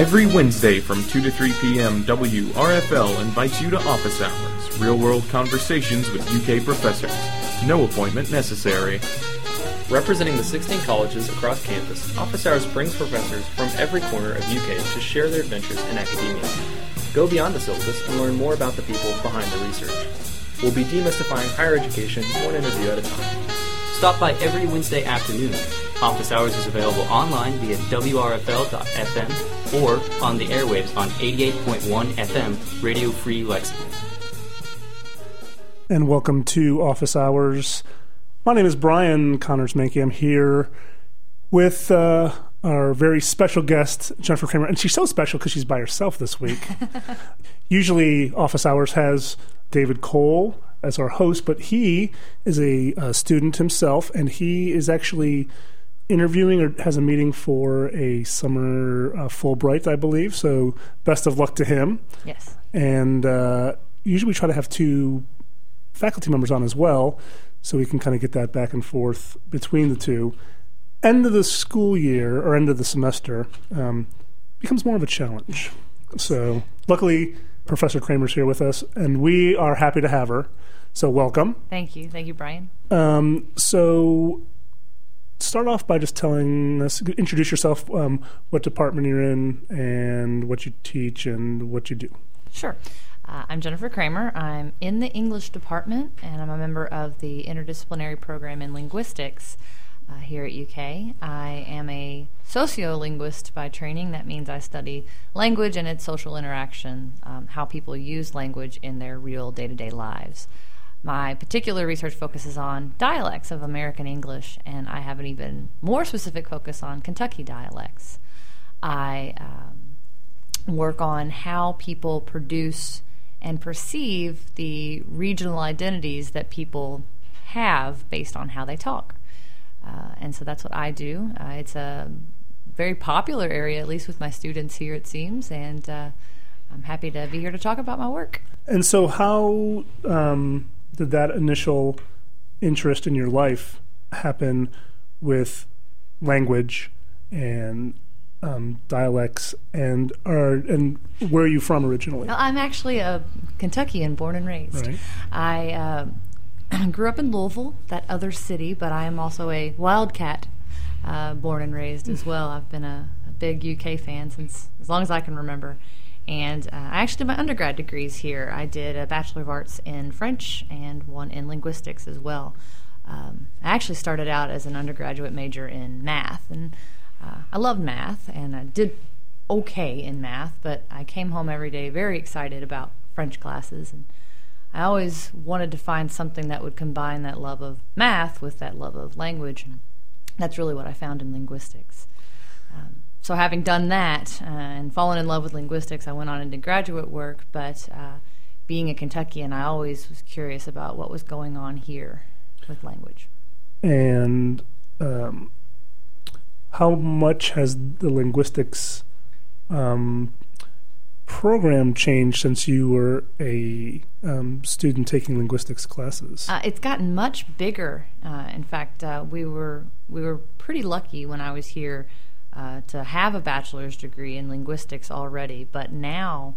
Every Wednesday from 2 to 3 p.m., WRFL invites you to Office Hours, real world conversations with UK professors. No appointment necessary. Representing the 16 colleges across campus, Office Hours brings professors from every corner of UK to share their adventures in academia. Go beyond the syllabus and learn more about the people behind the research. We'll be demystifying higher education one interview at a time. Stop by every Wednesday afternoon. Office Hours is available online via WRFL.FM or on the airwaves on 88.1 FM, Radio Free Lexington. And welcome to Office Hours. My name is Brian Connors Mankey. I'm here with uh, our very special guest, Jennifer Kramer. And she's so special because she's by herself this week. Usually, Office Hours has David Cole as our host, but he is a, a student himself, and he is actually interviewing or has a meeting for a summer uh, Fulbright, I believe. So, best of luck to him. Yes. And uh, usually, we try to have two faculty members on as well, so we can kind of get that back and forth between the two. End of the school year or end of the semester um, becomes more of a challenge. So, luckily, Professor Kramer's here with us, and we are happy to have her. So, welcome. Thank you. Thank you, Brian. Um, so, start off by just telling us, introduce yourself, um, what department you're in, and what you teach, and what you do. Sure. Uh, I'm Jennifer Kramer. I'm in the English department, and I'm a member of the interdisciplinary program in linguistics uh, here at UK. I am a sociolinguist by training. That means I study language and its social interaction, um, how people use language in their real day to day lives. My particular research focuses on dialects of American English, and I have an even more specific focus on Kentucky dialects. I um, work on how people produce and perceive the regional identities that people have based on how they talk. Uh, and so that's what I do. Uh, it's a very popular area, at least with my students here, it seems, and uh, I'm happy to be here to talk about my work. And so, how um, did that initial interest in your life happen with language and um, dialects and are and where are you from originally? I'm actually a Kentuckian, born and raised. Right. I uh, grew up in Louisville, that other city, but I am also a Wildcat, uh, born and raised as well. I've been a, a, big UK fan since as long as I can remember. And uh, I actually did my undergrad degrees here. I did a Bachelor of Arts in French and one in linguistics as well. Um, I actually started out as an undergraduate major in math, and uh, I loved math, and I did okay in math, but I came home every day very excited about French classes and I always wanted to find something that would combine that love of math with that love of language. And that's really what I found in linguistics. So, having done that uh, and fallen in love with linguistics, I went on into graduate work. But uh, being a Kentuckian, I always was curious about what was going on here with language. And um, how much has the linguistics um, program changed since you were a um, student taking linguistics classes? Uh, it's gotten much bigger. Uh, in fact, uh, we were we were pretty lucky when I was here uh, to have a bachelor's degree in linguistics already. But now,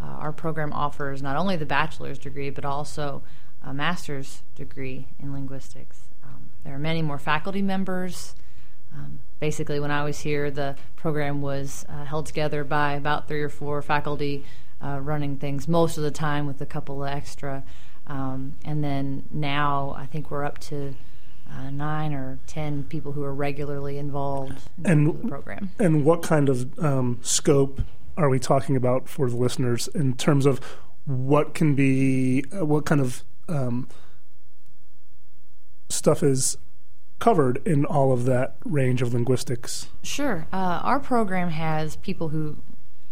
uh, our program offers not only the bachelor's degree but also a master's degree in linguistics. Um, there are many more faculty members. Um, basically, when I was here, the program was uh, held together by about three or four faculty uh, running things most of the time with a couple of extra. Um, and then now I think we're up to uh, nine or ten people who are regularly involved in the program. And what kind of um, scope are we talking about for the listeners in terms of what can be, uh, what kind of um, stuff is covered in all of that range of linguistics? Sure. Uh, our program has people who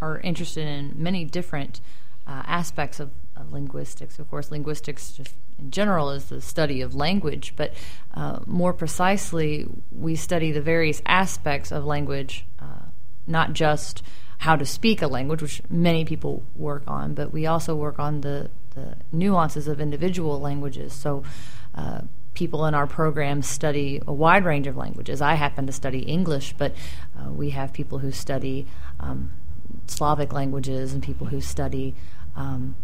are interested in many different uh, aspects of, of, linguistics. Of course, linguistics just in general is the study of language, but uh, more precisely, we study the various aspects of language, uh, not just how to speak a language, which many people work on, but we also work on the, the nuances of individual languages. So, uh, people in our program study a wide range of languages. I happen to study English, but uh, we have people who study um, Slavic languages and people who study um,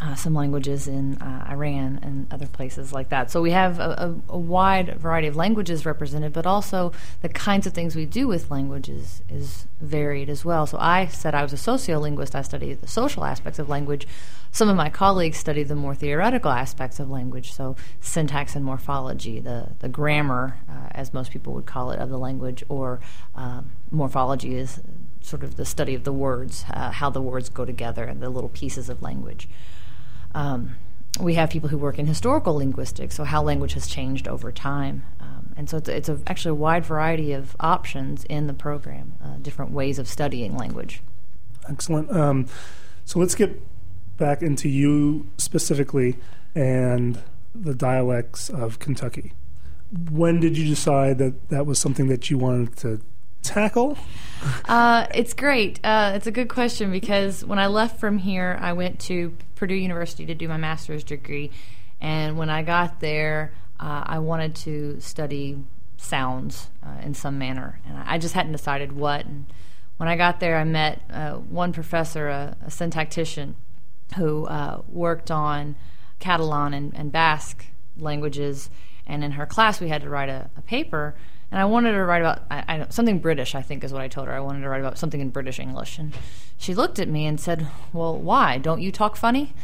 uh, some languages in uh, Iran and other places like that. So we have a, a, a, wide variety of languages represented, but also the kinds of things we do with languages is varied as well. So I said I was a sociolinguist. I study the social aspects of language. Some of my colleagues study the more theoretical aspects of language, so syntax and morphology, the, the grammar, uh, as most people would call it, of the language, or um, morphology is sort of the study of the words, uh, how the words go together, and the little pieces of language. Um, we have people who work in historical linguistics, so how language has changed over time. Um, and so it's, it's a, actually a wide variety of options in the program, uh, different ways of studying language. Excellent. Um, so let's get back into you specifically and the dialects of Kentucky. When did you decide that that was something that you wanted to tackle? Uh, it's great. Uh, it's a good question because when I left from here, I went to Purdue University to do my master's degree. And when I got there, uh, I wanted to study sounds uh, in some manner. And I just hadn't decided what. And when I got there, I met uh, one professor, a, a syntactician, who uh, worked on Catalan and, and, Basque languages. And in her class, we had to write a, a paper and I wanted to write about I, I, something British. I think is what I told her. I wanted to write about something in British English, and she looked at me and said, "Well, why don't you talk funny?"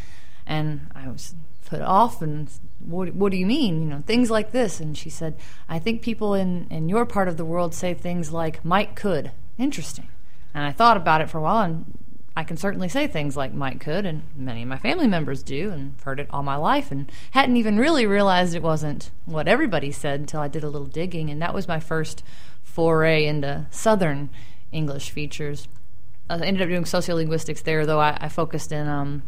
And I was put off and what, what do you mean you know things like this and she said i think people in, in your part of the world say things like might could interesting and i thought about it for a while and I can certainly say things like might could, and many of my family members do, and heard it all my life, and hadn't even really realized it wasn't what everybody said until I did a little digging, and that was my first foray into Southern English features. I ended up doing sociolinguistics there, though I, I focused in um,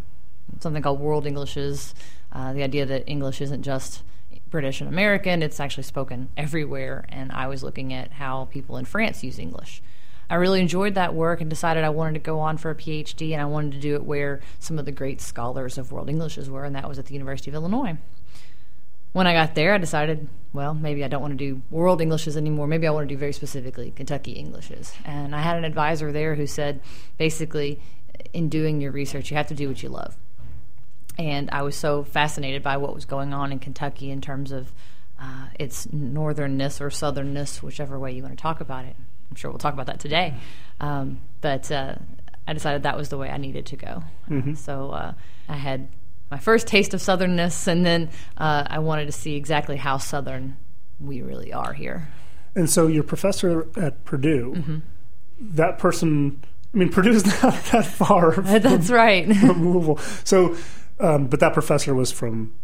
something called World Englishes, uh, the idea that English isn't just British and American, it's actually spoken everywhere, and I was looking at how people in France use English. I really enjoyed that work and decided I wanted to go on for a PhD, and I wanted to do it where some of the great scholars of world Englishes were, and that was at the University of Illinois. When I got there, I decided, well, maybe I don't want to do world Englishes anymore. Maybe I want to do very specifically Kentucky Englishes. And I had an advisor there who said, basically, in doing your research, you have to do what you love. And I was so fascinated by what was going on in Kentucky in terms of uh, its northernness or southernness, whichever way you want to talk about it. I'm sure we'll talk about that today. Um, but uh, I decided that was the way I needed to go. Mm-hmm. So uh, I had my first taste of southernness, and then uh, I wanted to see exactly how southern we really are here. And so, your professor at Purdue, mm-hmm. that person. I mean, Purdue is not that far. From, That's right. from Louisville. So, um, but that professor was from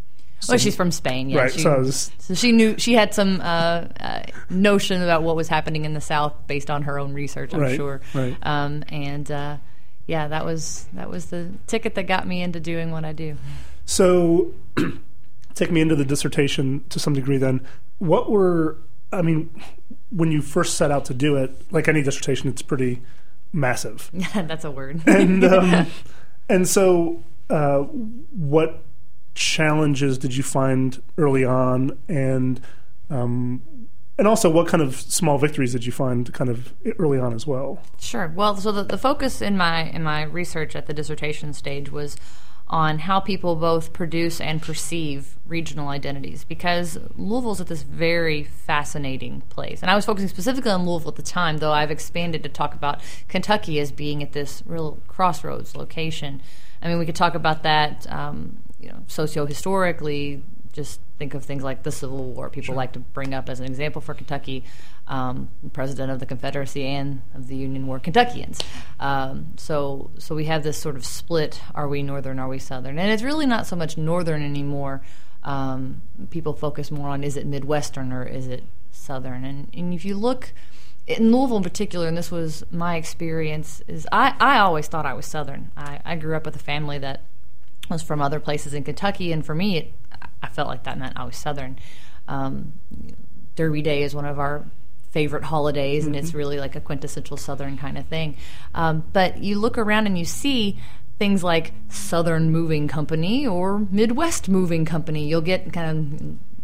well, she's from Spain, yeah. Right. She, so, was, so, she knew she had some uh, uh, notion about what was happening in the South based on her own research. I'm right, sure. Right. Um, and uh, yeah, that was that was the ticket that got me into doing what I do. So, take me into the dissertation to some degree. Then, what were I mean, when you first set out to do it, like any dissertation, it's pretty massive. That's a word. and um, and so, uh, what challenges did you find early on, and um, and also what kind of small victories did you find kind of early on as well? Sure. Well, so the, the focus in my in my research at the dissertation stage was on how people both produce and perceive regional identities because Louisville's at this very fascinating place. And I was focusing specifically on Louisville at the time, though I've expanded to talk about Kentucky as being at this real crossroads location. I mean, we could talk about that um, you know, socio-historically, just think of things like the Civil War. People sure. like to bring up as an example for Kentucky, um, the president of the Confederacy and of the Union were Kentuckians. Um, so, so we have this sort of split: are we Northern, are we Southern? And it's really not so much Northern anymore. Um, people focus more on is it Midwestern or is it Southern? And, and if you look in Louisville in particular, and this was my experience, is I, I always thought I was Southern. I, I grew up with a family that was from other places in Kentucky, and for me, it, I felt like that meant I was Southern. Um, Derby Day is one of our favorite holidays, mm-hmm. and it's mm-hmm. really like a quintessential Southern kind of thing. Um, but you look around and you see things like Southern Moving Company or Midwest Moving Company. You'll get kind of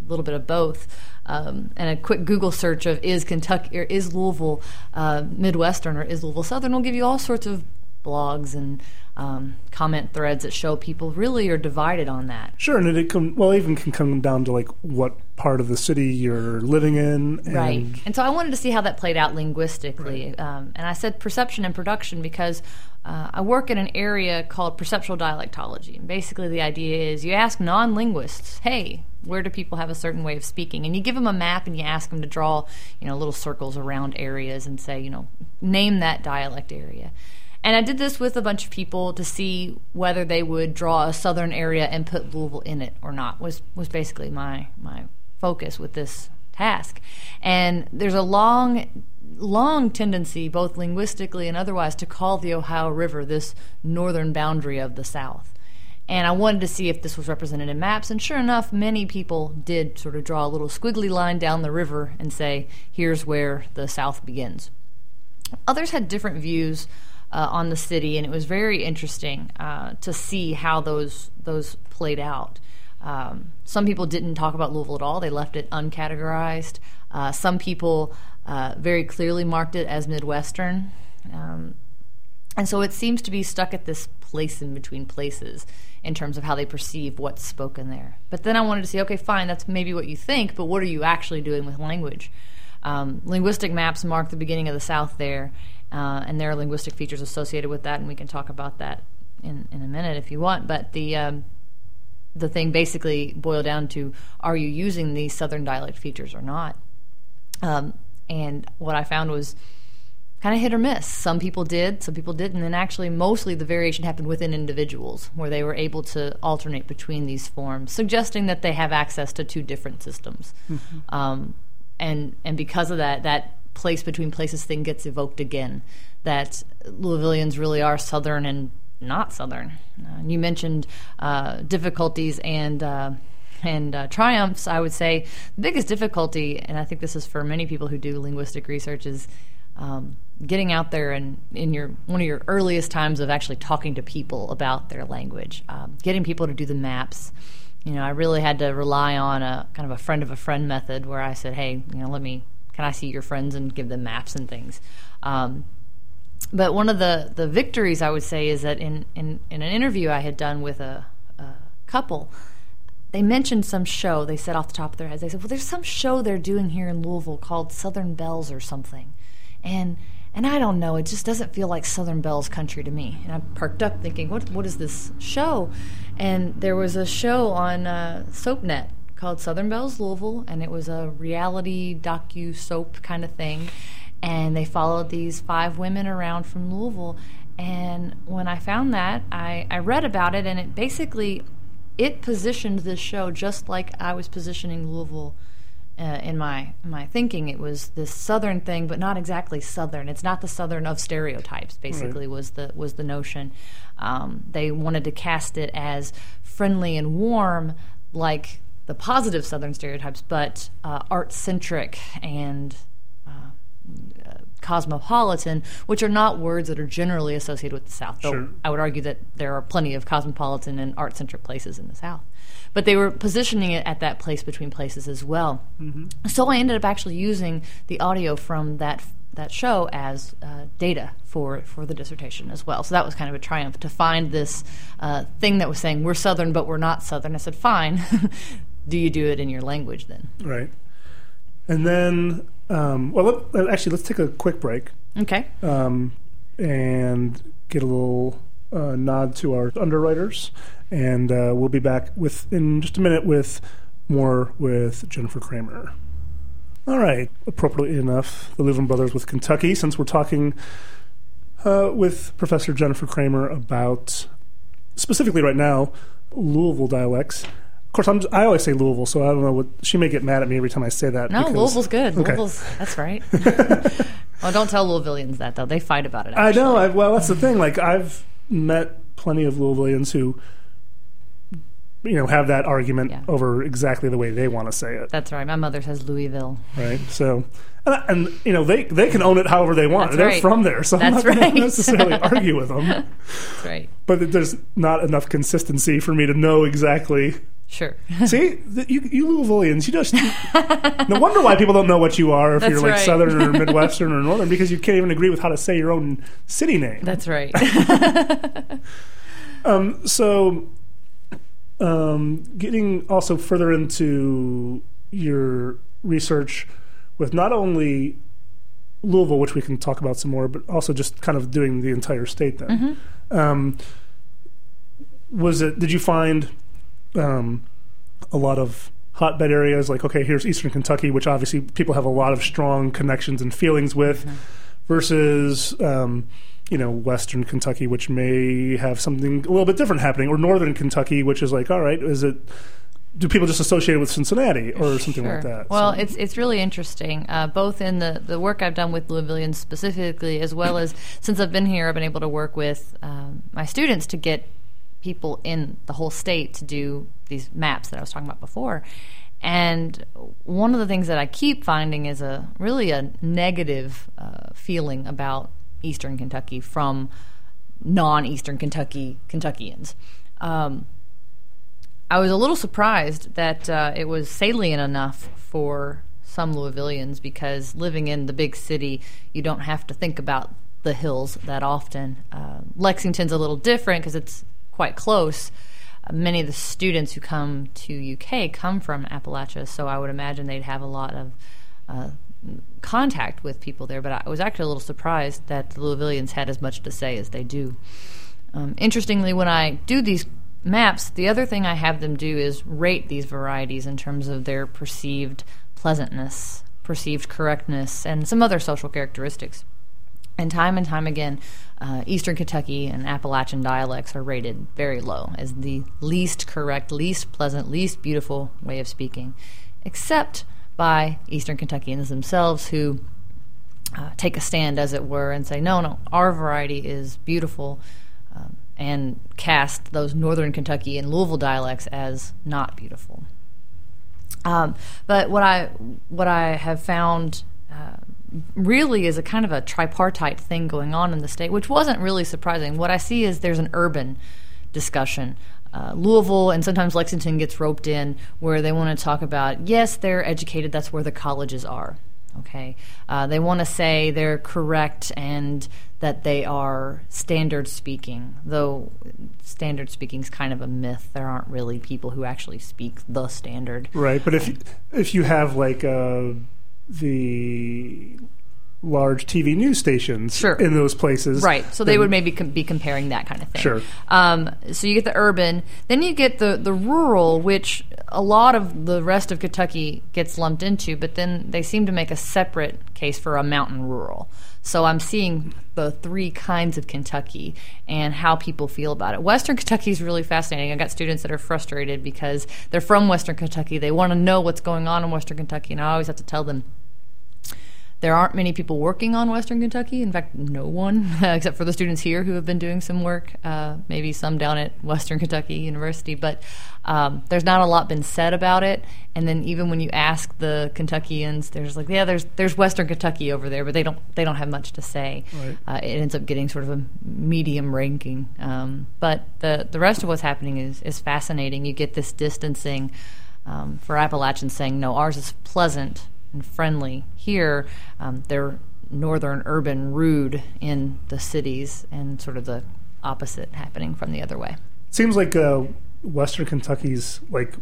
a little bit of both. Um, and a quick Google search of is Kentucky or is Louisville uh, Midwestern or is Louisville Southern will give you all sorts of blogs and um, comment threads that show people really are divided on that. Sure, and it can well even can come down to like what part of the city you're living in, and Right. And so I wanted to see how that played out linguistically. Um, and I said perception and production because uh, I work in an area called perceptual dialectology. And basically, the idea is you ask non linguists, hey, where do people have a certain way of speaking? And you give them a map and you ask them to draw, you know, little circles around areas and say, you know, name that dialect area. And I did this with a bunch of people to see whether they would draw a southern area and put Louisville in it or not. Was was basically my my focus with this task. And there's a long long tendency both linguistically and otherwise to call the Ohio River this northern boundary of the South. And I wanted to see if this was represented in maps, and sure enough, many people did sort of draw a little squiggly line down the river and say, here's where the South begins. Others had different views uh, on the city, and it was very interesting uh, to see how those those played out. Um, some people didn't talk about Louisville at all; they left it uncategorized. Uh, some people uh, very clearly marked it as Midwestern, um, and so it seems to be stuck at this place in between places in terms of how they perceive what's spoken there. But then I wanted to say, okay, fine, that's maybe what you think, but what are you actually doing with language? Um, linguistic maps mark the beginning of the South there, uh, and there are linguistic features associated with that, and we can talk about that in, in a minute if you want. But the um, the thing basically boiled down to: Are you using these Southern dialect features or not? Um, and what I found was kind of hit or miss. Some people did, some people didn't, and actually, mostly the variation happened within individuals, where they were able to alternate between these forms, suggesting that they have access to two different systems. Um, and and because of that, that place between places thing gets evoked again. That Louisvillians really are Southern and not Southern. Uh, you mentioned uh, difficulties and. Uh, and uh, triumphs, I would say the biggest difficulty, and I think this is for many people who do linguistic research, is um, getting out there and in your one of your earliest times of actually talking to people about their language, um, getting people to do the maps. You know, I really had to rely on a kind of a friend of a friend method where I said, "Hey, you know, let me can I see your friends and give them maps and things." Um, but one of the the victories I would say is that in in, in an interview I had done with a, a couple they mentioned some show. They said off the top of their heads, they said, "Well, there's some show they're doing here in Louisville called Southern Belles or something," and and I don't know. It just doesn't feel like Southern Belles country to me. And I perked up thinking, "What what is this show?" And there was a show on uh, SoapNet called Southern Belles Louisville, and it was a reality docu soap kind of thing. And they followed these five women around from Louisville. And when I found that, I, I read about it, and it basically it positioned this show just like I was positioning Louisville uh, in my my thinking. It was this southern thing, but not exactly southern. It's not the southern of stereotypes. Basically, was the was the notion. Um, they wanted to cast it as friendly and warm, like the positive southern stereotypes, but uh, art centric and cosmopolitan, which are not words that are generally associated with the South. Though Sure. I would argue that there are plenty of cosmopolitan and art centric places in the South. But they were positioning it at that place between places as well. So I ended up actually using the audio from that that show as uh, data for for the dissertation as well. So that was kind of a triumph to find this uh, thing that was saying we're Southern but we're not Southern. I said, fine. do you do it in your language then? right. And then, um, well, let, actually, let's take a quick break Okay. um, and get a little uh, nod to our underwriters, and uh, we'll be back with in just a minute with more with Jennifer Kramer. All right, appropriately enough, the Louvin Brothers with Kentucky, since we're talking uh, with Professor Jennifer Kramer about specifically right now Louisville dialects. Of course, I'm, I always say Louisville, so I don't know what she may get mad at me every time I say that. No, because- Louisville's good. Okay. Louisville's that's right. well, don't tell Louisvillians that though. They fight about it. I know. I, well, that's the thing. Like I've met plenty of Louisvillians who, you know, have that argument Yeah. over exactly the way they want to say it, That's right. My mother says Louisville. right? So, and, and you know, they they can own it however they want. That's They're right. from there, so I'm That's not going right. to necessarily argue with them. That's right. But there's not enough consistency for me to know exactly Sure. See, you, you Louisvillians, you just no wonder why people don't know what you are if That's you're like right. Southern or Midwestern or Northern because you can't even agree with how to say your own city name. That's right. Um, so, um, getting also further into your research with not only Louisville, which we can talk about some more, but also just kind of doing the entire state. Then, um, was it? Did you find um, a lot of hotbed areas? Like, okay, here's Eastern Kentucky, which obviously people have a lot of strong connections and feelings with, versus um, you know Western Kentucky, which may have something a little bit different happening, or Northern Kentucky, which is like, all right, is it? Do people just associate it with Cincinnati or something like that? Well, So- it's it's really interesting, uh, both in the, the work I've done with Louisvillians specifically, as well as since I've been here, I've been able to work with um, my students to get people in the whole state to do these maps that I was talking about before. And one of the things that I keep finding is a really a negative uh, feeling about Eastern Kentucky from non-Eastern Kentucky Kentuckians. Um, I was a little surprised that uh, it was salient enough for some Louisvillians because living in the big city, you don't have to think about the hills that often. Uh, Lexington's a little different because it's quite close. Uh, many of the students who come to UK come from Appalachia, so I would imagine they'd have a lot of uh, contact with people there. But I was actually a little surprised that the Louisvillians had as much to say as they do. Um, interestingly, when I do these maps, the other thing I have them do is rate these varieties in terms of their perceived pleasantness, perceived correctness, and some other social characteristics. And time and time again, uh, Eastern Kentucky and Appalachian dialects are rated very low as the least correct, least pleasant, least beautiful way of speaking, except by Eastern Kentuckians themselves who uh, take a stand, as it were, and say, no, no, our variety is beautiful, um, and cast those Northern Kentucky and Louisville dialects as not beautiful. Um, but what I what I have found uh, really is a kind of a tripartite thing going on in the state, which wasn't really surprising. What I see is there's an urban discussion. Uh, Louisville and sometimes Lexington gets roped in where they want to talk about yes, they're educated. That's where the colleges are. Okay, uh, they want to say they're correct and that they are standard speaking, though standard speaking is kind of a myth. There aren't really people who actually speak the standard. Right, but if if you have like uh, the large TV news stations Sure. in those places, Right. So they would maybe com- be comparing that kind of thing. Sure. Um, so you get the urban, then you get the the rural, which a lot of the rest of Kentucky gets lumped into, but then they seem to make a separate case for a mountain rural. So I'm seeing the three kinds of Kentucky and how people feel about it. Western Kentucky is really fascinating. I got students that are frustrated because they're from Western Kentucky. They want to know what's going on in Western Kentucky, and I always have to tell them there aren't many people working on Western Kentucky. In fact, no one, except for the students here who have been doing some work, uh, maybe some down at Western Kentucky University. But um, there's not a lot been said about it. And then even when you ask the Kentuckians, there's like, yeah, there's there's Western Kentucky over there, but they don't they don't have much to say. Right. Uh, it ends up getting sort of a medium ranking. Um, but the the rest of what's happening is is fascinating. You get this distancing um, for Appalachians saying, no, ours is pleasant and friendly. Here, um, they're northern, urban, rude in the cities, and sort of the opposite happening from the other way. seems like uh, Western Kentucky's like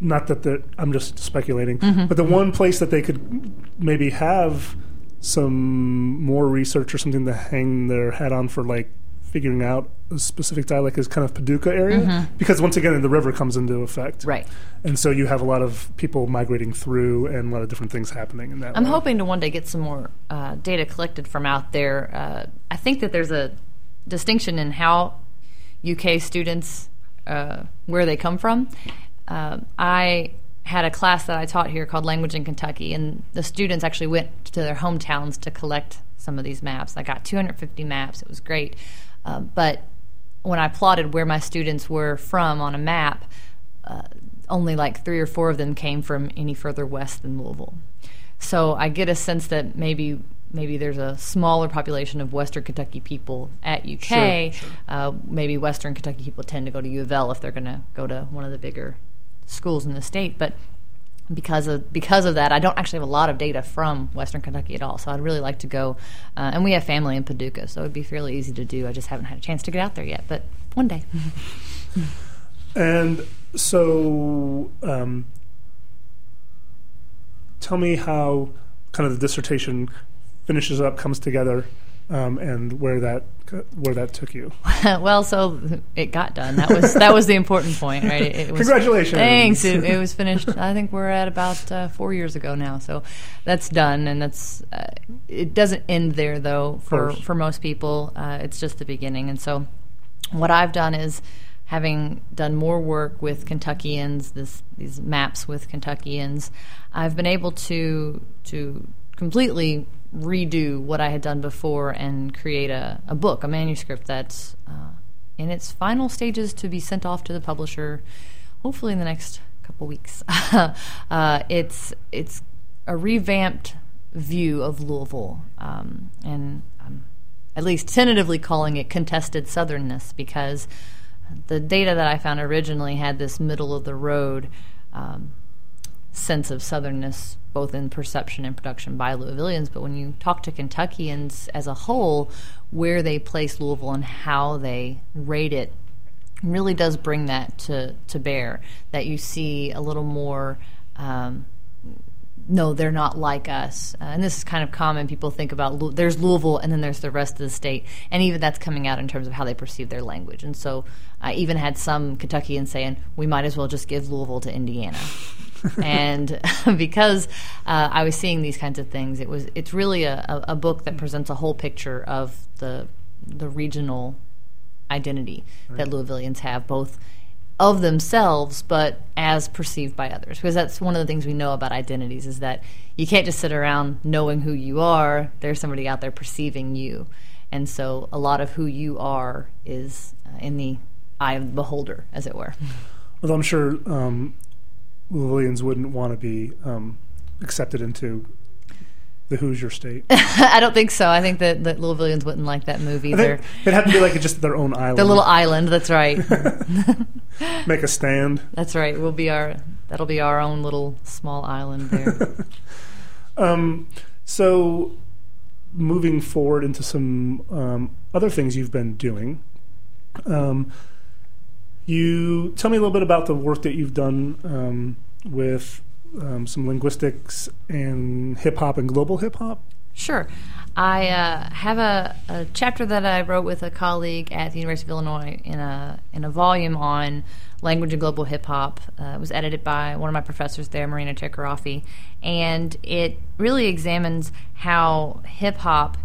not that the I'm just speculating, Mm-hmm. but the one place that they could maybe have some more research or something to hang their hat on for like figuring out a specific dialect is kind of Paducah area because once again the river comes into effect, Mm-hmm. Right. And so you have a lot of people migrating through and a lot of different things happening in that. I'm way. hoping to one day get some more uh, data collected from out there. Uh, I think that there's a distinction in how UK students uh, where they come from. Uh, I had a class that I taught here called Language in Kentucky, and the students actually went to their hometowns to collect some of these maps. I got 250 maps. It was great, uh, but when I plotted where my students were from on a map, uh, only like three or four of them came from any further west than Louisville. So I get a sense that maybe maybe there's a smaller population of Western Kentucky people at UK. Sure, sure. Uh, maybe Western Kentucky people tend to go to U of L if they're going to go to one of the bigger schools in the state, but because of because of that, I don't actually have a lot of data from Western Kentucky at all. So I'd really like to go, uh, and we have family in Paducah, so it'd be fairly easy to do. I just haven't had a chance to get out there yet, but one day. And so, um, tell me how kind of the dissertation finishes up, comes together, um, and where that where that took you. well, so it got done. That was that was the important point, right? It, it was, Congratulations! Thanks. It, it, was finished. I think we're at about uh, four years ago now, so that's done, and that's uh, it. Doesn't end there though. For for most people, uh, it's just the beginning, and so what I've done is having done more work with Kentuckians, this, these maps with Kentuckians, I've been able to to completely redo what I had done before and create a, a book, a manuscript that's uh, in its final stages to be sent off to the publisher, hopefully in the next couple weeks. uh, it's it's a revamped view of Louisville, um, and I'm at least tentatively calling it contested southernness because the data that I found originally had this middle of the road. Um, sense of southernness, both in perception and production by Louisvillians. But when you talk to Kentuckians as a whole, where they place Louisville and how they rate it really does bring that to, to bear. That you see a little more. Um, no, they're not like us. Uh, and this is kind of common. People think about there's Louisville and then there's the rest of the state. And even that's coming out in terms of how they perceive their language. And so I even had some Kentuckians saying, we might as well just give Louisville to Indiana. And because uh, I was seeing these kinds of things, it was it's really a, a, a, book that presents a whole picture of the the regional identity right. that Louisvillians have, both of themselves, but as perceived by others. Because that's one of the things we know about identities is that you can't just sit around knowing who you are. There's somebody out there perceiving you, and so a lot of who you are is uh, in the eye of the beholder, as it were. Well, I'm sure um, Louisvillians wouldn't want to be um, accepted into the Hoosier state. I don't think so. I think that, that Louisvillians wouldn't like that move either. It'd have to be like just their own island. The little island. That's right. Make a stand. That's right. We'll be our. That'll be our own little small island there. um, so, moving forward into some um, other things you've been doing. Um, you tell me a little bit about the work that you've done um, with um, some linguistics and hip hop and global hip hop. Sure. I uh, have a, a, chapter that I wrote with a colleague at the University of Illinois in a in a volume on language and global hip hop. Uh, it was edited by one of my professors there, Marina Terkourafi, and it really examines how hip hop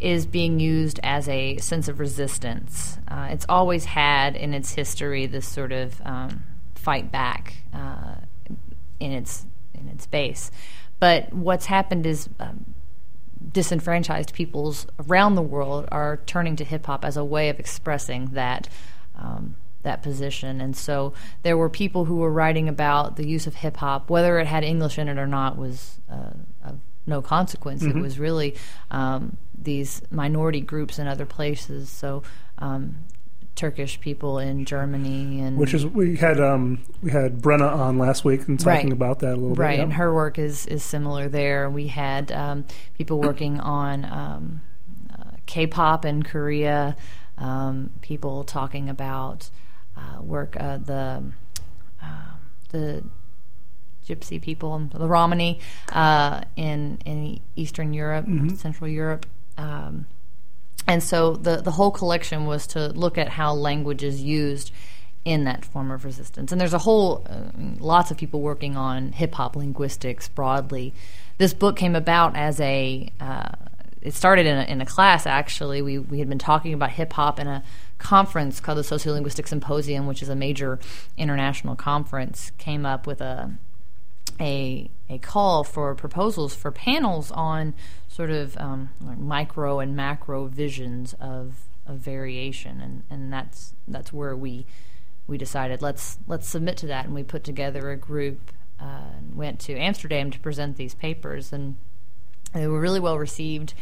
is being used as a sense of resistance. Uh, it's always had in its history this sort of um, fight back uh, in its in its base. But what's happened is um, disenfranchised peoples around the world are turning to hip hop as a way of expressing that. Um, that position. And so there were people who were writing about the use of hip hop, whether it had English in it or not, was uh, of no consequence. Mm-hmm. It was really um, these minority groups in other places. So um, Turkish people in Germany and which is we had um, we had Brenna on last week and talking right. about that a little bit. Right, and her work is is similar there. We had um, people working on um, uh, K-pop in Korea. Um, people talking about uh, work uh, the uh, the Gypsy people, the Romani uh, in in Eastern Europe, mm-hmm. Central Europe. Um, and so the the whole collection was to look at how language is used in that form of resistance. And there's a whole uh, lots of people working on hip hop linguistics broadly. This book came about as a uh, it started in a, in a class actually. We we had been talking about hip hop in a conference called the Sociolinguistic Symposium, which is a major international conference. Came up with a a a call for proposals for panels on sort of um, like micro and macro visions of, of variation, and, and that's that's where we we decided let's let's submit to that, and we put together a group uh, and went to Amsterdam to present these papers, and they were really well received.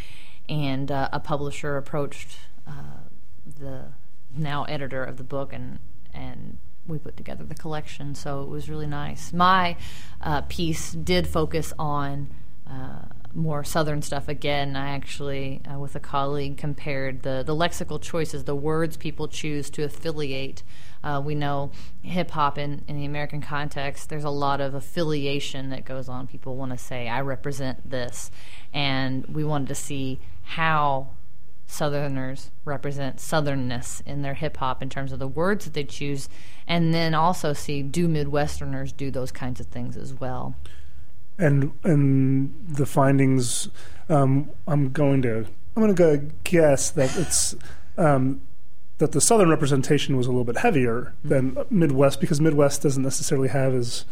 And uh, a publisher approached uh, the now editor of the book and and we put together the collection. So it was really nice. My uh, piece did focus on. Uh, more southern stuff again. I actually uh, with a colleague compared the, the lexical choices the words people choose to affiliate. Uh, we know hip hop in, in the american context there's a lot of affiliation that goes on. People want to say i represent this. And we wanted to see how Southerners represent Southernness in their hip hop in terms of the words that they choose, and then also see do Midwesterners do those kinds of things as well. And and the findings, um, I'm going to I'm going to go guess that it's um, that the Southern representation was a little bit heavier than Midwest because Midwest doesn't necessarily have as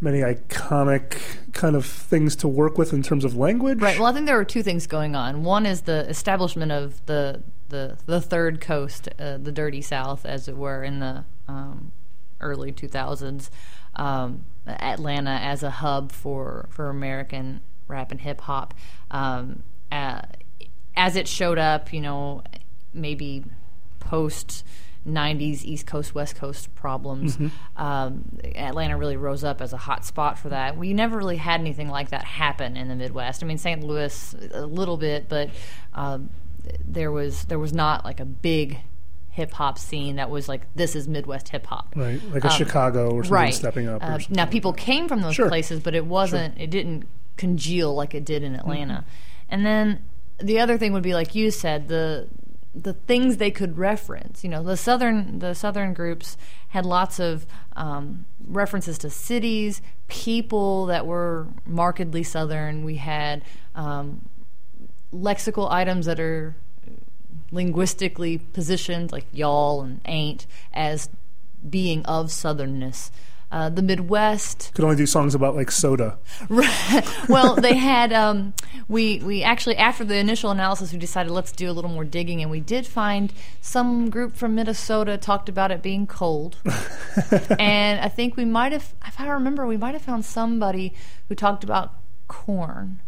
many iconic kind of things to work with in terms of language. Right. Well, I think there are two things going on. One is the establishment of the the the third coast, uh, the dirty South, as it were, in the um, early 2000s. Um, Atlanta as a hub for for American rap and hip hop. Um, uh, as it showed up, you know, maybe post 90s East Coast West Coast problems. Mm-hmm. Um, Atlanta really rose up as a hot spot for that. We never really had anything like that happen in the Midwest. I mean, St. Louis a little bit, but um, there was there was not like a big hip hop scene that was like this is Midwest hip hop. Right, like a Chicago or something Um, right. stepping up. or Uh, something now people came from those Sure. places, but it wasn't. It didn't congeal like it did in Atlanta. Mm-hmm. And then the other thing would be like you said the the things they could reference. You know, the southern the southern groups had lots of um, references to cities, people that were markedly southern. We had um, lexical items that are linguistically positioned, like y'all and ain't, as being of southernness. Uh, the Midwest could only do songs about like soda. well, they had um, we we actually after the initial analysis, we decided let's do a little more digging, and we did find some group from Minnesota talked about it being cold, and I think we might have, if I remember, we might have found somebody who talked about corn,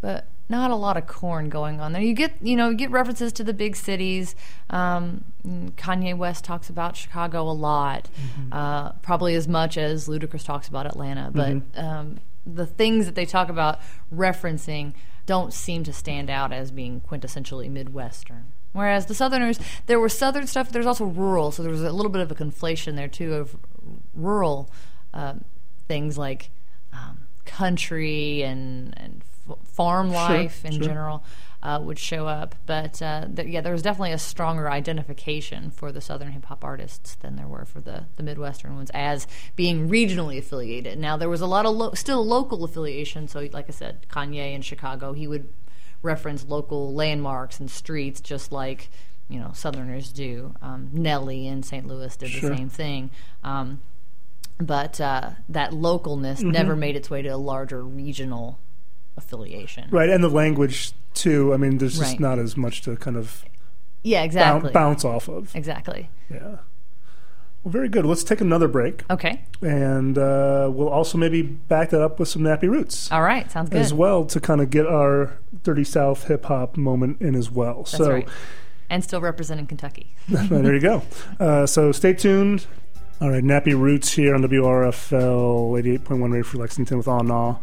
but not a lot of corn going on there. You get you know you get references to the big cities. Um, Kanye West talks about Chicago a lot, uh, probably as much as Ludacris talks about Atlanta. But um, the things that they talk about referencing don't seem to stand out as being quintessentially Midwestern. Whereas the Southerners, there was Southern stuff. There's also rural, so there was a little bit of a conflation there too of rural um, things like um, country and and farm life in sure. general uh, would show up. But uh, th- yeah, there was definitely a stronger identification for the Southern hip hop artists than there were for the, the Midwestern ones as being regionally affiliated. Now there was a lot of lo- still local affiliation. So like I said, Kanye in Chicago, he would reference local landmarks and streets just like you know Southerners do. Um, Nelly in St. Louis did Sure. the same thing. Um, but uh, that localness Mm-hmm. never made its way to a larger regional affiliation. Right, and the language too. I mean, there's just Right. not as much to kind of Yeah, boun- exactly. bounce off of. Exactly. Yeah. Well, very good. Let's take another break, Okay. and uh, we'll also maybe back that up with some Nappy Roots All right. Sounds good. as well to kind of get our Dirty South hip hop moment in as well. That's so right. And still representing Kentucky. there you go. Uh, so stay tuned. All right, Nappy Roots here on WRFL 88.1 Radio Free Lexington with Awnaw.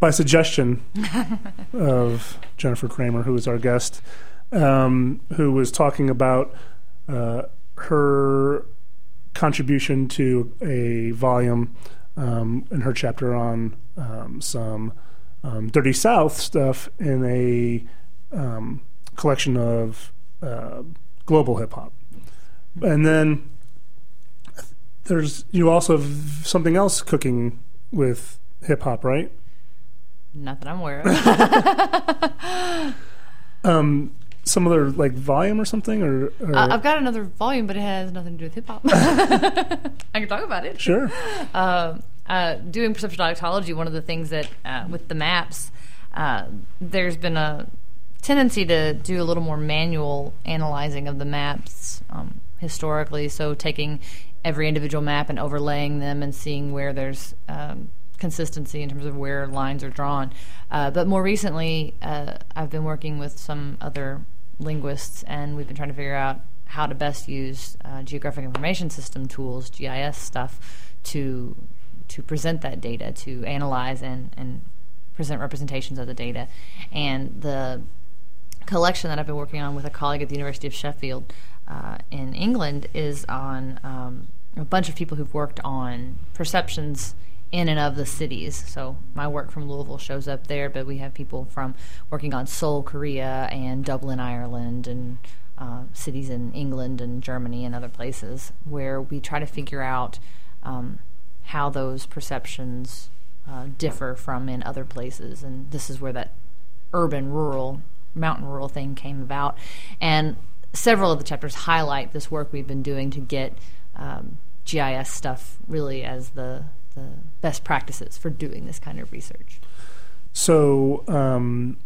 By suggestion of Jennifer Kramer, who is our guest, um, who was talking about uh, her contribution to a volume um, in her chapter on um, some um, Dirty South stuff in a um, collection of uh, global hip hop. And then there's you also have something else cooking with hip hop, right? Not that I'm aware of. Um, some other like volume or something, or, or uh, I've got another volume, but it has nothing to do with hip hop. I can talk about it. sure. uh, uh, doing perceptual dialectology, one of the things that uh, with the maps, uh, there's been a tendency to do a little more manual analyzing of the maps um, historically. So taking every individual map and overlaying them and seeing where there's um, consistency in terms of where lines are drawn. Uh, but more recently, uh, I've been working with some other linguists, and we've been trying to figure out how to best use uh, geographic information system tools, GIS stuff, to to present that data, to analyze and, and present representations of the data. And the collection that I've been working on with a colleague at the University of Sheffield uh, in England is on um, a bunch of people who've worked on perceptions in and of the cities. So my work from Louisville shows up there, but we have people from working on Seoul, Korea, and Dublin, Ireland, and uh, cities in England and Germany and other places where we try to figure out um, how those perceptions uh, differ from in other places. And this is where that urban, rural, mountain rural thing came about. And several of the chapters highlight this work we've been doing to get um, GIS stuff really as the, the best practices for doing this kind of research. So, um,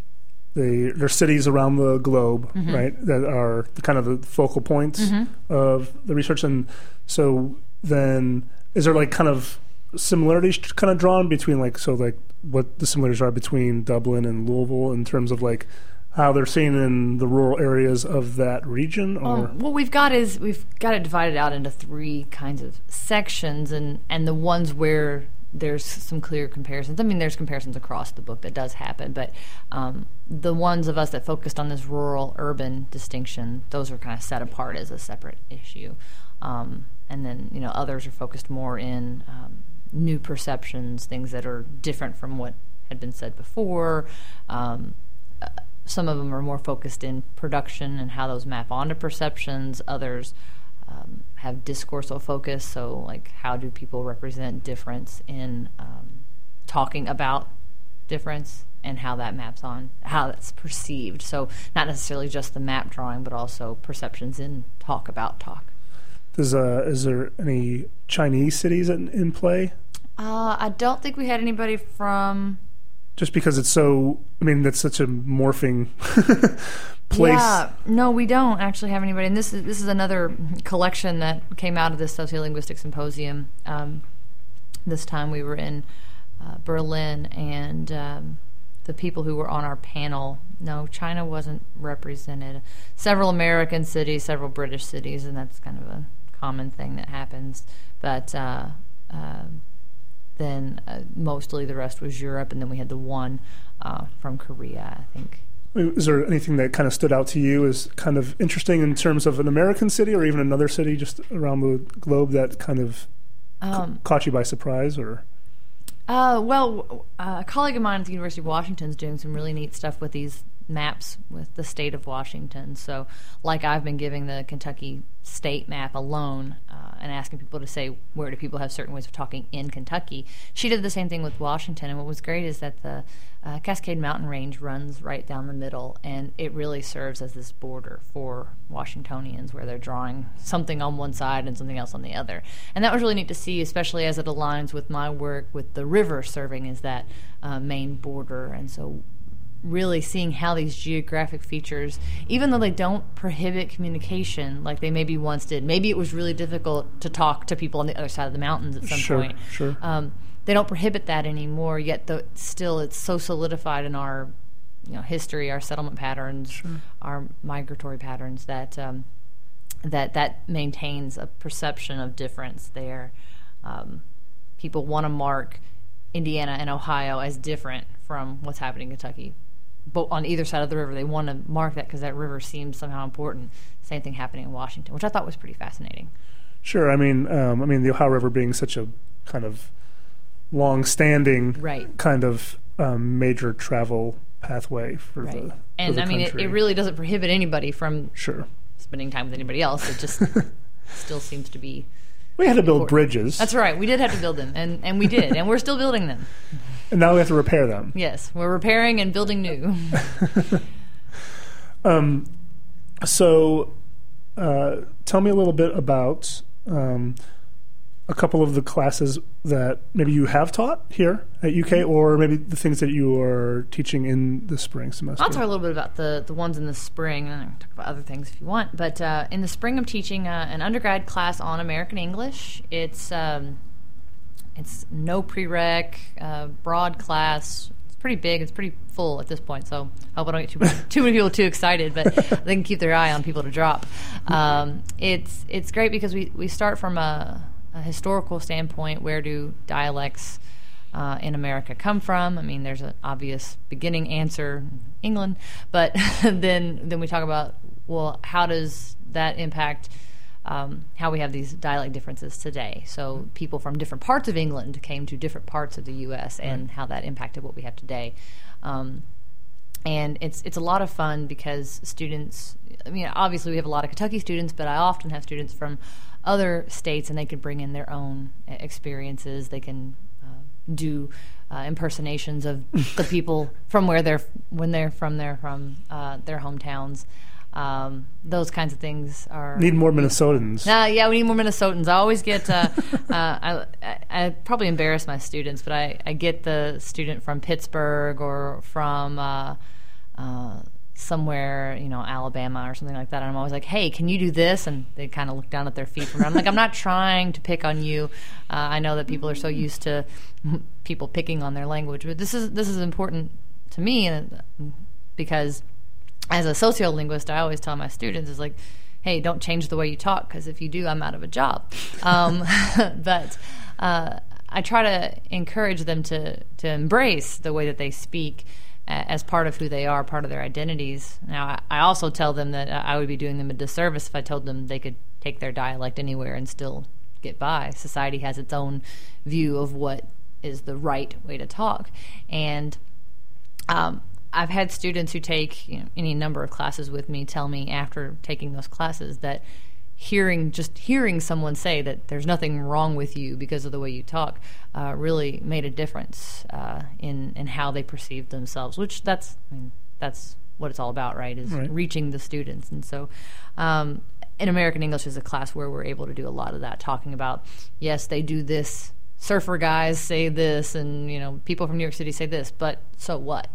the, there are cities around the globe, Mm-hmm. right, that are the kind of the focal points Mm-hmm. of the research. And so, then is there like kind of similarities kind of drawn between like so like what the similarities are between Dublin and Louisville in terms of like how they're seen in the rural areas of that region, or Um, what we've got is we've got it divided out into three kinds of sections, and and the ones where there's some clear comparisons. I mean, there's comparisons across the book that does happen, but um, the ones of us that focused on this rural-urban distinction, those are kind of set apart as a separate issue, um, and then you know others are focused more in um, new perceptions, things that are different from what had been said before. Um, some of them are more focused in production and how those map onto perceptions. Others have discoursal focus, so like how do people represent difference in um, talking about difference and how that maps on how that's perceived. So not necessarily just the map drawing, but also perceptions in talk about talk. Does, uh, is there any Chinese cities in, in play? Uh, I don't think we had anybody from Just because it's so, I mean, that's such a morphing place. Yeah, no, we don't actually have anybody. And this is this is another collection that came out of this sociolinguistic symposium. Um, this time we were in uh, Berlin, and um, the people who were on our panel. No, China wasn't represented. Several American cities, several British cities, and that's kind of a common thing that happens. But uh, uh, then mostly the rest was Europe, and then we had the one uh, from Korea, I think. Is there anything that kind of stood out to you as kind of interesting in terms of an American city or even another city just around the globe that kind of Um, caught you by surprise or? Uh, well, uh, a colleague of mine at the University of Washington is doing some really neat stuff with these maps with the state of Washington. So, like I've been giving the Kentucky state map alone uh, and asking people to say where do people have certain ways of talking in Kentucky, she did the same thing with Washington. And what was great is that the uh, Cascade Mountain Range runs right down the middle, and it really serves as this border for Washingtonians, where they're drawing something on one side and something else on the other. And that was really neat to see, especially as it aligns with my work with the river serving as that uh, main border. And so, really seeing how these geographic features, even though they don't prohibit communication like they maybe once did, maybe it was really difficult to talk to people on the other side of the mountains at some Sure, point. sure. Um, they don't prohibit that anymore. Yet, though, still, it's so solidified in our, you know, history, our settlement patterns, our migratory patterns that um, that that maintains a perception of difference there. Um, people want to mark Indiana and Ohio as different from what's happening in Kentucky. But on either side of the river, they want to mark that because that river seems somehow important. Same thing happening in Washington, which I thought was pretty fascinating. Sure. I mean, um, I mean, the Ohio River being such a kind of long-standing Right. kind of um, major travel pathway for the Right. for And the I mean, it, it really doesn't prohibit anybody from sure. spending time with anybody else. It just still seems to be. We had to build Important. bridges, That's right. We did have to build them, and, and we did, and we're still building them. And now we have to repair them. Yes, we're repairing and building new. Um, so, uh, tell me a little bit about um, a couple of the classes that maybe you have taught here at UK, or maybe the things that you are teaching in the spring semester. I'll talk a little bit about the, the ones in the spring, and I can talk about other things if you want. But uh, in the spring, I'm teaching uh, an undergrad class on American English. It's um, it's no prereq, uh, broad class. It's pretty big. It's pretty full at this point. So I hope I don't get too many, too many people too excited, but they can keep their eye on people to drop. Um, it's it's great because we we start from a, a historical standpoint. Where do dialects uh, in America come from? I mean, there's an obvious beginning answer, England, but then then we talk about well, how does that impact um, how we have these dialect differences today? So people from different parts of England came to different parts of the U.S. and how that impacted what we have today. Um, and it's it's a lot of fun because students. I mean, obviously we have a lot of Kentucky students, but I often have students from other states, and they can bring in their own experiences. They can uh, do uh, impersonations of the people from where they're when they're from their from uh, their hometowns. Um, those kinds of things are Need more Minnesotans. uh, yeah, we need more Minnesotans. I always get, uh, uh, I, I, I probably embarrass my students, but I, I get the student from Pittsburgh or from uh, uh, somewhere, you know, Alabama or something like that. And I'm always like, hey, can you do this? And they kind of look down at their feet from I'm like, I'm not trying to pick on you. Uh, I know that people are so used to people picking on their language, but this is this is important to me because as a sociolinguist, I always tell my students is like, hey, don't change the way you talk because if you do, I'm out of a job. Um, but uh, I try to encourage them to to embrace the way that they speak as part of who they are, part of their identities. Now, I also tell them that I would be doing them a disservice if I told them they could take their dialect anywhere and still get by. Society has its own view of what is the right way to talk, and um, I've had students who take you know, any number of classes with me tell me after taking those classes that hearing just hearing someone say that there's nothing wrong with you because of the way you talk uh, really made a difference uh, in in how they perceived themselves. Which that's I mean, that's what it's all about, right? Is Right. reaching the students, and so. Um, in American English is a class where we're able to do a lot of that, talking about yes, they do this. Surfer guys say this, and you know people from New York City say this, but so what?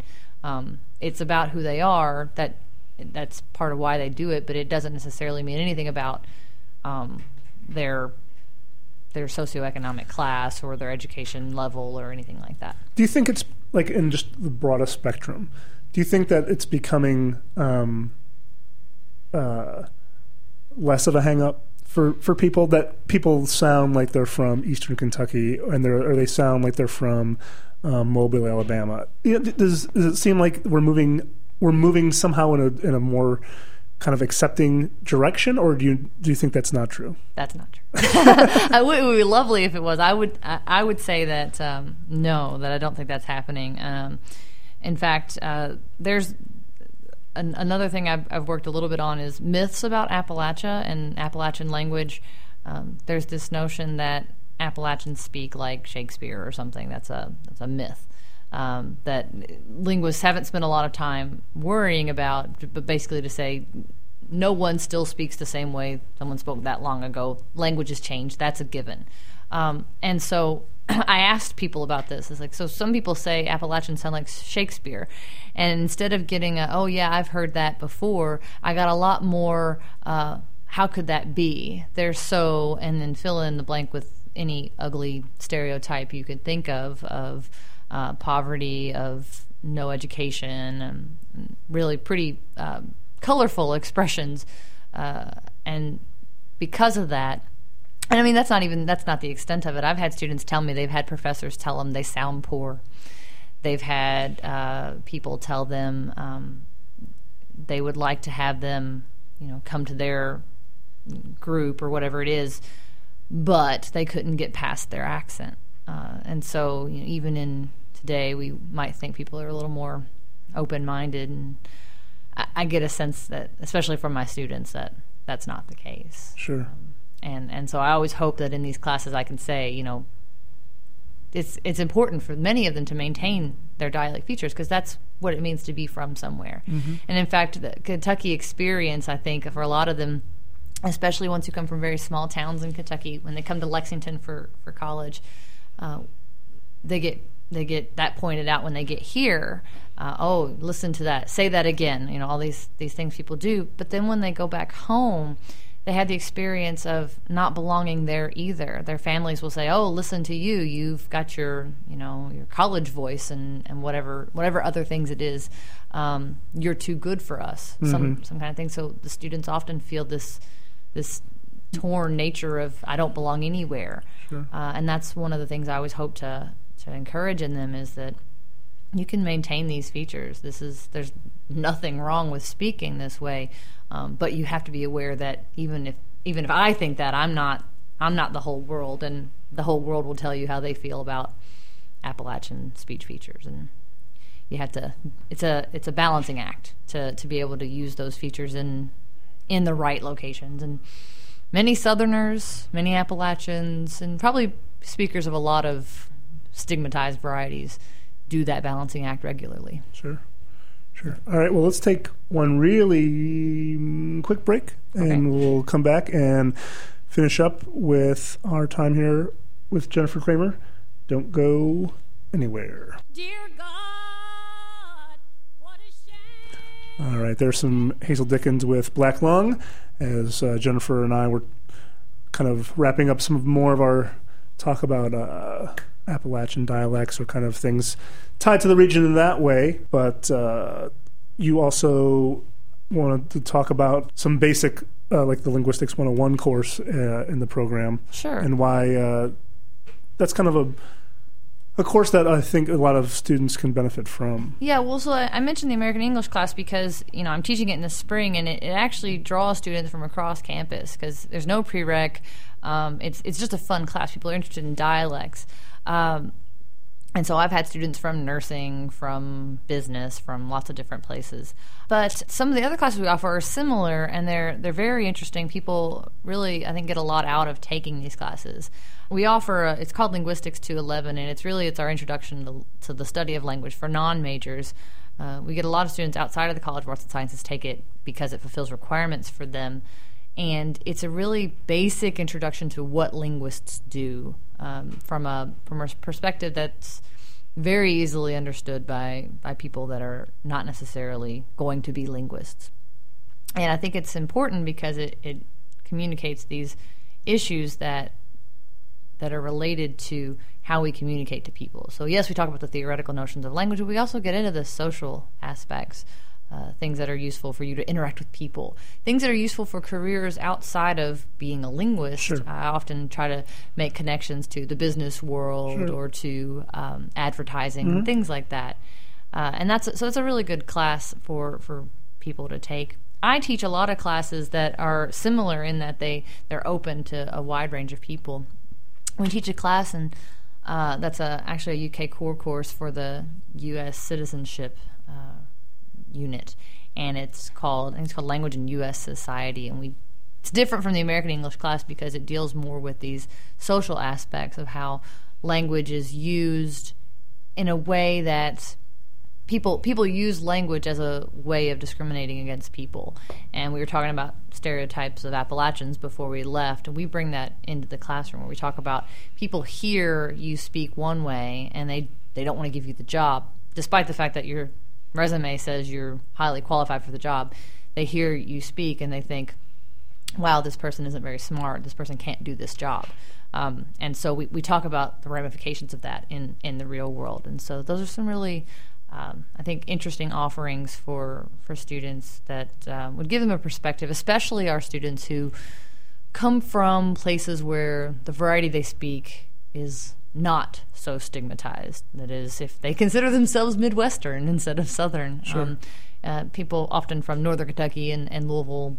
Um, it's about who they are. That that's part of why they do it, but it doesn't necessarily mean anything about um, their their socioeconomic class or their education level or anything like that. Do you think it's like in just the broadest spectrum? Do you think that it's becoming um, uh, less of a hang up for, for people that people sound like they're from Eastern Kentucky and they're or they sound like they're from um, Mobile, Alabama? You know, does does it seem like we're moving we're moving somehow in a in a more kind of accepting direction, or do you do you think that's not true? That's not true. It would be lovely if it was. I would I, I would say that um, no, that I don't think that's happening. Um, in fact, uh, there's an, another thing I've, I've worked a little bit on is myths about Appalachia and Appalachian language. Um, there's this notion that Appalachians speak like Shakespeare or something. That's a that's a myth. Um, that linguists haven't spent a lot of time worrying about, but basically to say no one still speaks the same way someone spoke that long ago. Languages change. That's a given. Um, and so I asked people about this. It's like, so some people say Appalachians sound like Shakespeare. And instead of getting a, oh, yeah, I've heard that before, I got a lot more, uh, how could that be? They're so, and then fill in the blank with any ugly stereotype you could think of, of uh, poverty, of no education, and really pretty uh, colorful expressions. Uh, and because of that, and I mean that's not even that's not the extent of it. I've had students tell me they've had professors tell them they sound poor. They've had uh, people tell them um, they would like to have them, you know, come to their group or whatever it is, but they couldn't get past their accent. Uh, and so, you know, even in today, we might think people are a little more open-minded, and I, I get a sense that, especially from my students, that that's not the case Sure. and and so I always hope that in these classes I can say, you know, it's it's important for many of them to maintain their dialect features because that's what it means to be from somewhere. And in fact, the Kentucky experience, I think, for a lot of them, especially ones who come from very small towns in Kentucky, when they come to Lexington for for college, uh, they get they get that pointed out when they get here. Uh, oh, listen to that. Say that again. You know, all these these things people do. But then when they go back home, they had the experience of not belonging there either. Their families will say, "Oh, listen to you. You've got your, you know, your college voice and, and whatever whatever other things it is. Um, you're too good for us." Some some kind of thing. So the students often feel this this torn nature of I don't belong anywhere, uh, and that's one of the things I always hope to to encourage in them is that you can maintain these features. This is there's nothing wrong with speaking this way, um, but you have to be aware that even if even if I think that I'm not I'm not the whole world, and the whole world will tell you how they feel about Appalachian speech features, and you have to. It's a it's a balancing act to to be able to use those features in in the right locations and. Many Southerners, many Appalachians, and probably speakers of a lot of stigmatized varieties do that balancing act regularly. Sure. Sure. All right. Well, let's take one really quick break, and Okay. we'll come back and finish up with our time here with Jennifer Cramer. Don't go anywhere. Dear God, All right. There's some Hazel Dickens with Black Lung, as uh, Jennifer and I were kind of wrapping up some more of our talk about uh, Appalachian dialects or kind of things tied to the region in that way. But uh, you also wanted to talk about some basic, uh, like the Linguistics 101 course uh, in the program, Sure. and why uh, that's kind of a a course that I think a lot of students can benefit from. Yeah, well, so I mentioned the American English class because you know I'm teaching it in the spring, and it, it actually draws students from across campus because there's no prereq. Um, it's it's just a fun class. People are interested in dialects, um, and so I've had students from nursing, from business, from lots of different places. But some of the other classes we offer are similar, and they're they're very interesting. People really, I think, get a lot out of taking these classes. We offer a, it's called Linguistics 211, and it's really it's our introduction to, to the study of language for non-majors. Uh, we get a lot of students outside of the College of Arts and Sciences take it because it fulfills requirements for them, and it's a really basic introduction to what linguists do um, from a from a perspective that's very easily understood by by people that are not necessarily going to be linguists. And I think it's important because it, it communicates these issues that that are related to how we communicate to people. So yes, we talk about the theoretical notions of language, but we also get into the social aspects, uh, things that are useful for you to interact with people, things that are useful for careers outside of being a linguist. Sure. I often try to make connections to the business world Sure. or to um, advertising and things like that. Uh, and that's so it's a really good class for for people to take. I teach a lot of classes that are similar in that they they're open to a wide range of people. We teach a class and uh, that's a actually a UK core course for the U.S. citizenship unit, and it's called it's called Language in U.S. Society, and we it's different from the American English class because it deals more with these social aspects of how language is used in a way that people people use language as a way of discriminating against people. And we were talking about stereotypes of Appalachians before we left, and we bring that into the classroom where we talk about people hear you speak one way and they they don't want to give you the job, despite the fact that your resume says you're highly qualified for the job. They hear you speak and they think, wow, this person isn't very smart. This person can't do this job. Um, and so we, we talk about the ramifications of that in, in the real world. And so those are some really, um, I think, interesting offerings for, for students that um, would give them a perspective, especially our students who come from places where the variety they speak is not so stigmatized. That is, if they consider themselves Midwestern instead of Southern. Um, uh, people often from Northern Kentucky and, and Louisville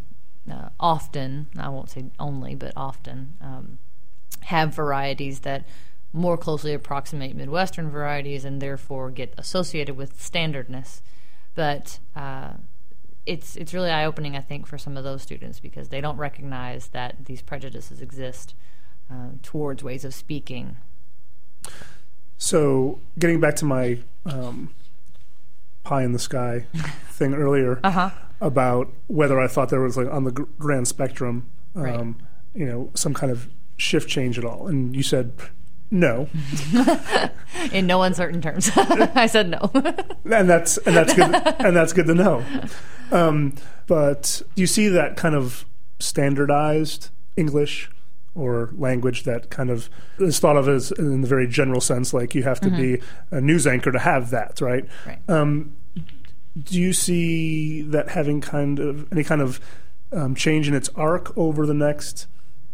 uh, often, I won't say only, but often, um, have varieties that more closely approximate Midwestern varieties and therefore get associated with standardness. But uh, it's it's really eye opening, I think, for some of those students because they don't recognize that these prejudices exist uh, towards ways of speaking. So, getting back to my um, pie in the sky thing earlier Uh-huh. about whether I thought there was like on the gr- grand spectrum, um, Right. you know, some kind of shift change at all, and you said no, In no uncertain terms, I said no. and that's and that's good and that's good to know. Um, but do you see that kind of standardized English or language that kind of is thought of as in the very general sense, like you have to be a news anchor to have that, right? Right. Um, do you see that having kind of any kind of um, change in its arc over the next,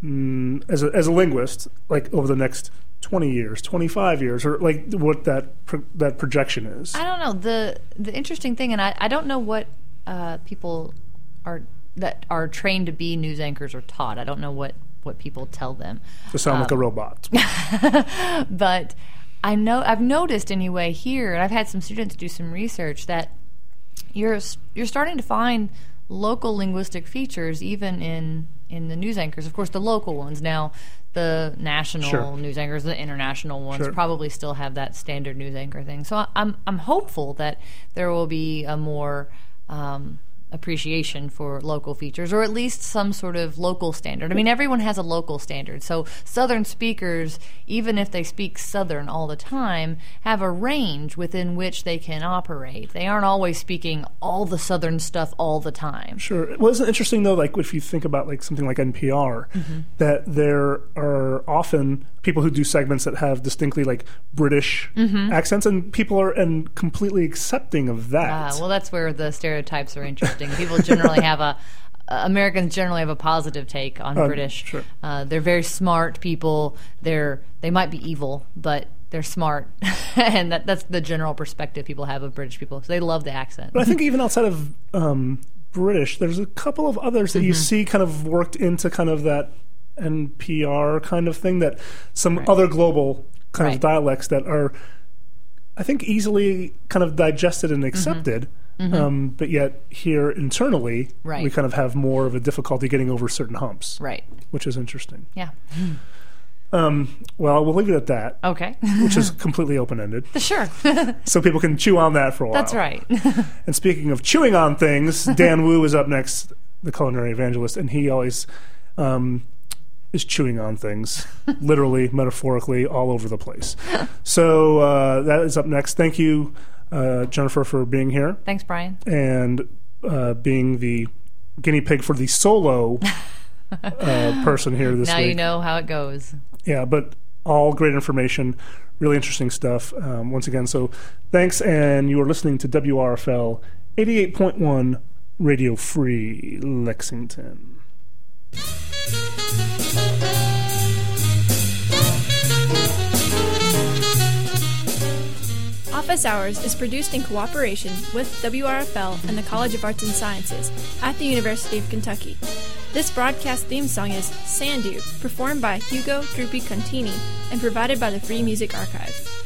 mm, as a, as a linguist, like over the next twenty years, twenty five years, or like what that pro- that projection is? I don't know the the interesting thing, and I, I don't know what uh, people are that are trained to be news anchors are taught. I don't know what what people tell them, to sound like a robot. but I know I've noticed anyway here, and I've had some students do some research that you're you're starting to find local linguistic features even in in the news anchors. Of course, the local ones now. The national Sure. news anchors, the international ones, Sure. probably still have that standard news anchor thing. So I'm I'm hopeful that there will be a more um, appreciation for local features, or at least some sort of local standard. I mean, everyone has a local standard. So Southern speakers, even if they speak Southern all the time, have a range within which they can operate. They aren't always speaking all the Southern stuff all the time. Sure. It wasn't interesting though, like if you think about like something like NPR, Mm-hmm. that there are often people who do segments that have distinctly like British Mm-hmm. accents, and people are and completely accepting of that. Ah, well, that's where the stereotypes are interesting. People generally have a. Uh, Americans generally have a positive take on Uh, British. sure. Uh, they're very smart people. They're they might be evil, but they're smart, and that, that's the general perspective people have of British people. So they love the accent. But I think even outside of um, British, there's a couple of others that you Mm-hmm. see kind of worked into kind of that NPR kind of thing that some other global kind Right. of dialects that are, I think, easily kind of digested and accepted. Um, but yet here internally, Mm-hmm. Right. we kind of have more of a difficulty getting over certain humps, right? which is interesting. Yeah. Um, well, we'll leave it at that, Okay. which is completely open ended, sure. so people can chew on that for a while. That's right. And speaking of chewing on things, Dan Wu is up next, the culinary evangelist, and he always um, is chewing on things, literally, metaphorically, all over the place. So uh, that is up next. Thank you, uh, Jennifer, for being here Thanks, Brian. and uh, being the guinea pig for the solo uh, person here this Now week. Now you know how it goes. Yeah, but all great information, really interesting stuff. Um, once again, so thanks, and you are listening to WRFL 88.1 Radio Free Lexington. Office Hours is produced in cooperation with WRFL and the College of Arts and Sciences at the University of Kentucky. This broadcast theme song is Sandu, performed by Hugo Drupi Contini and provided by the Free Music Archive.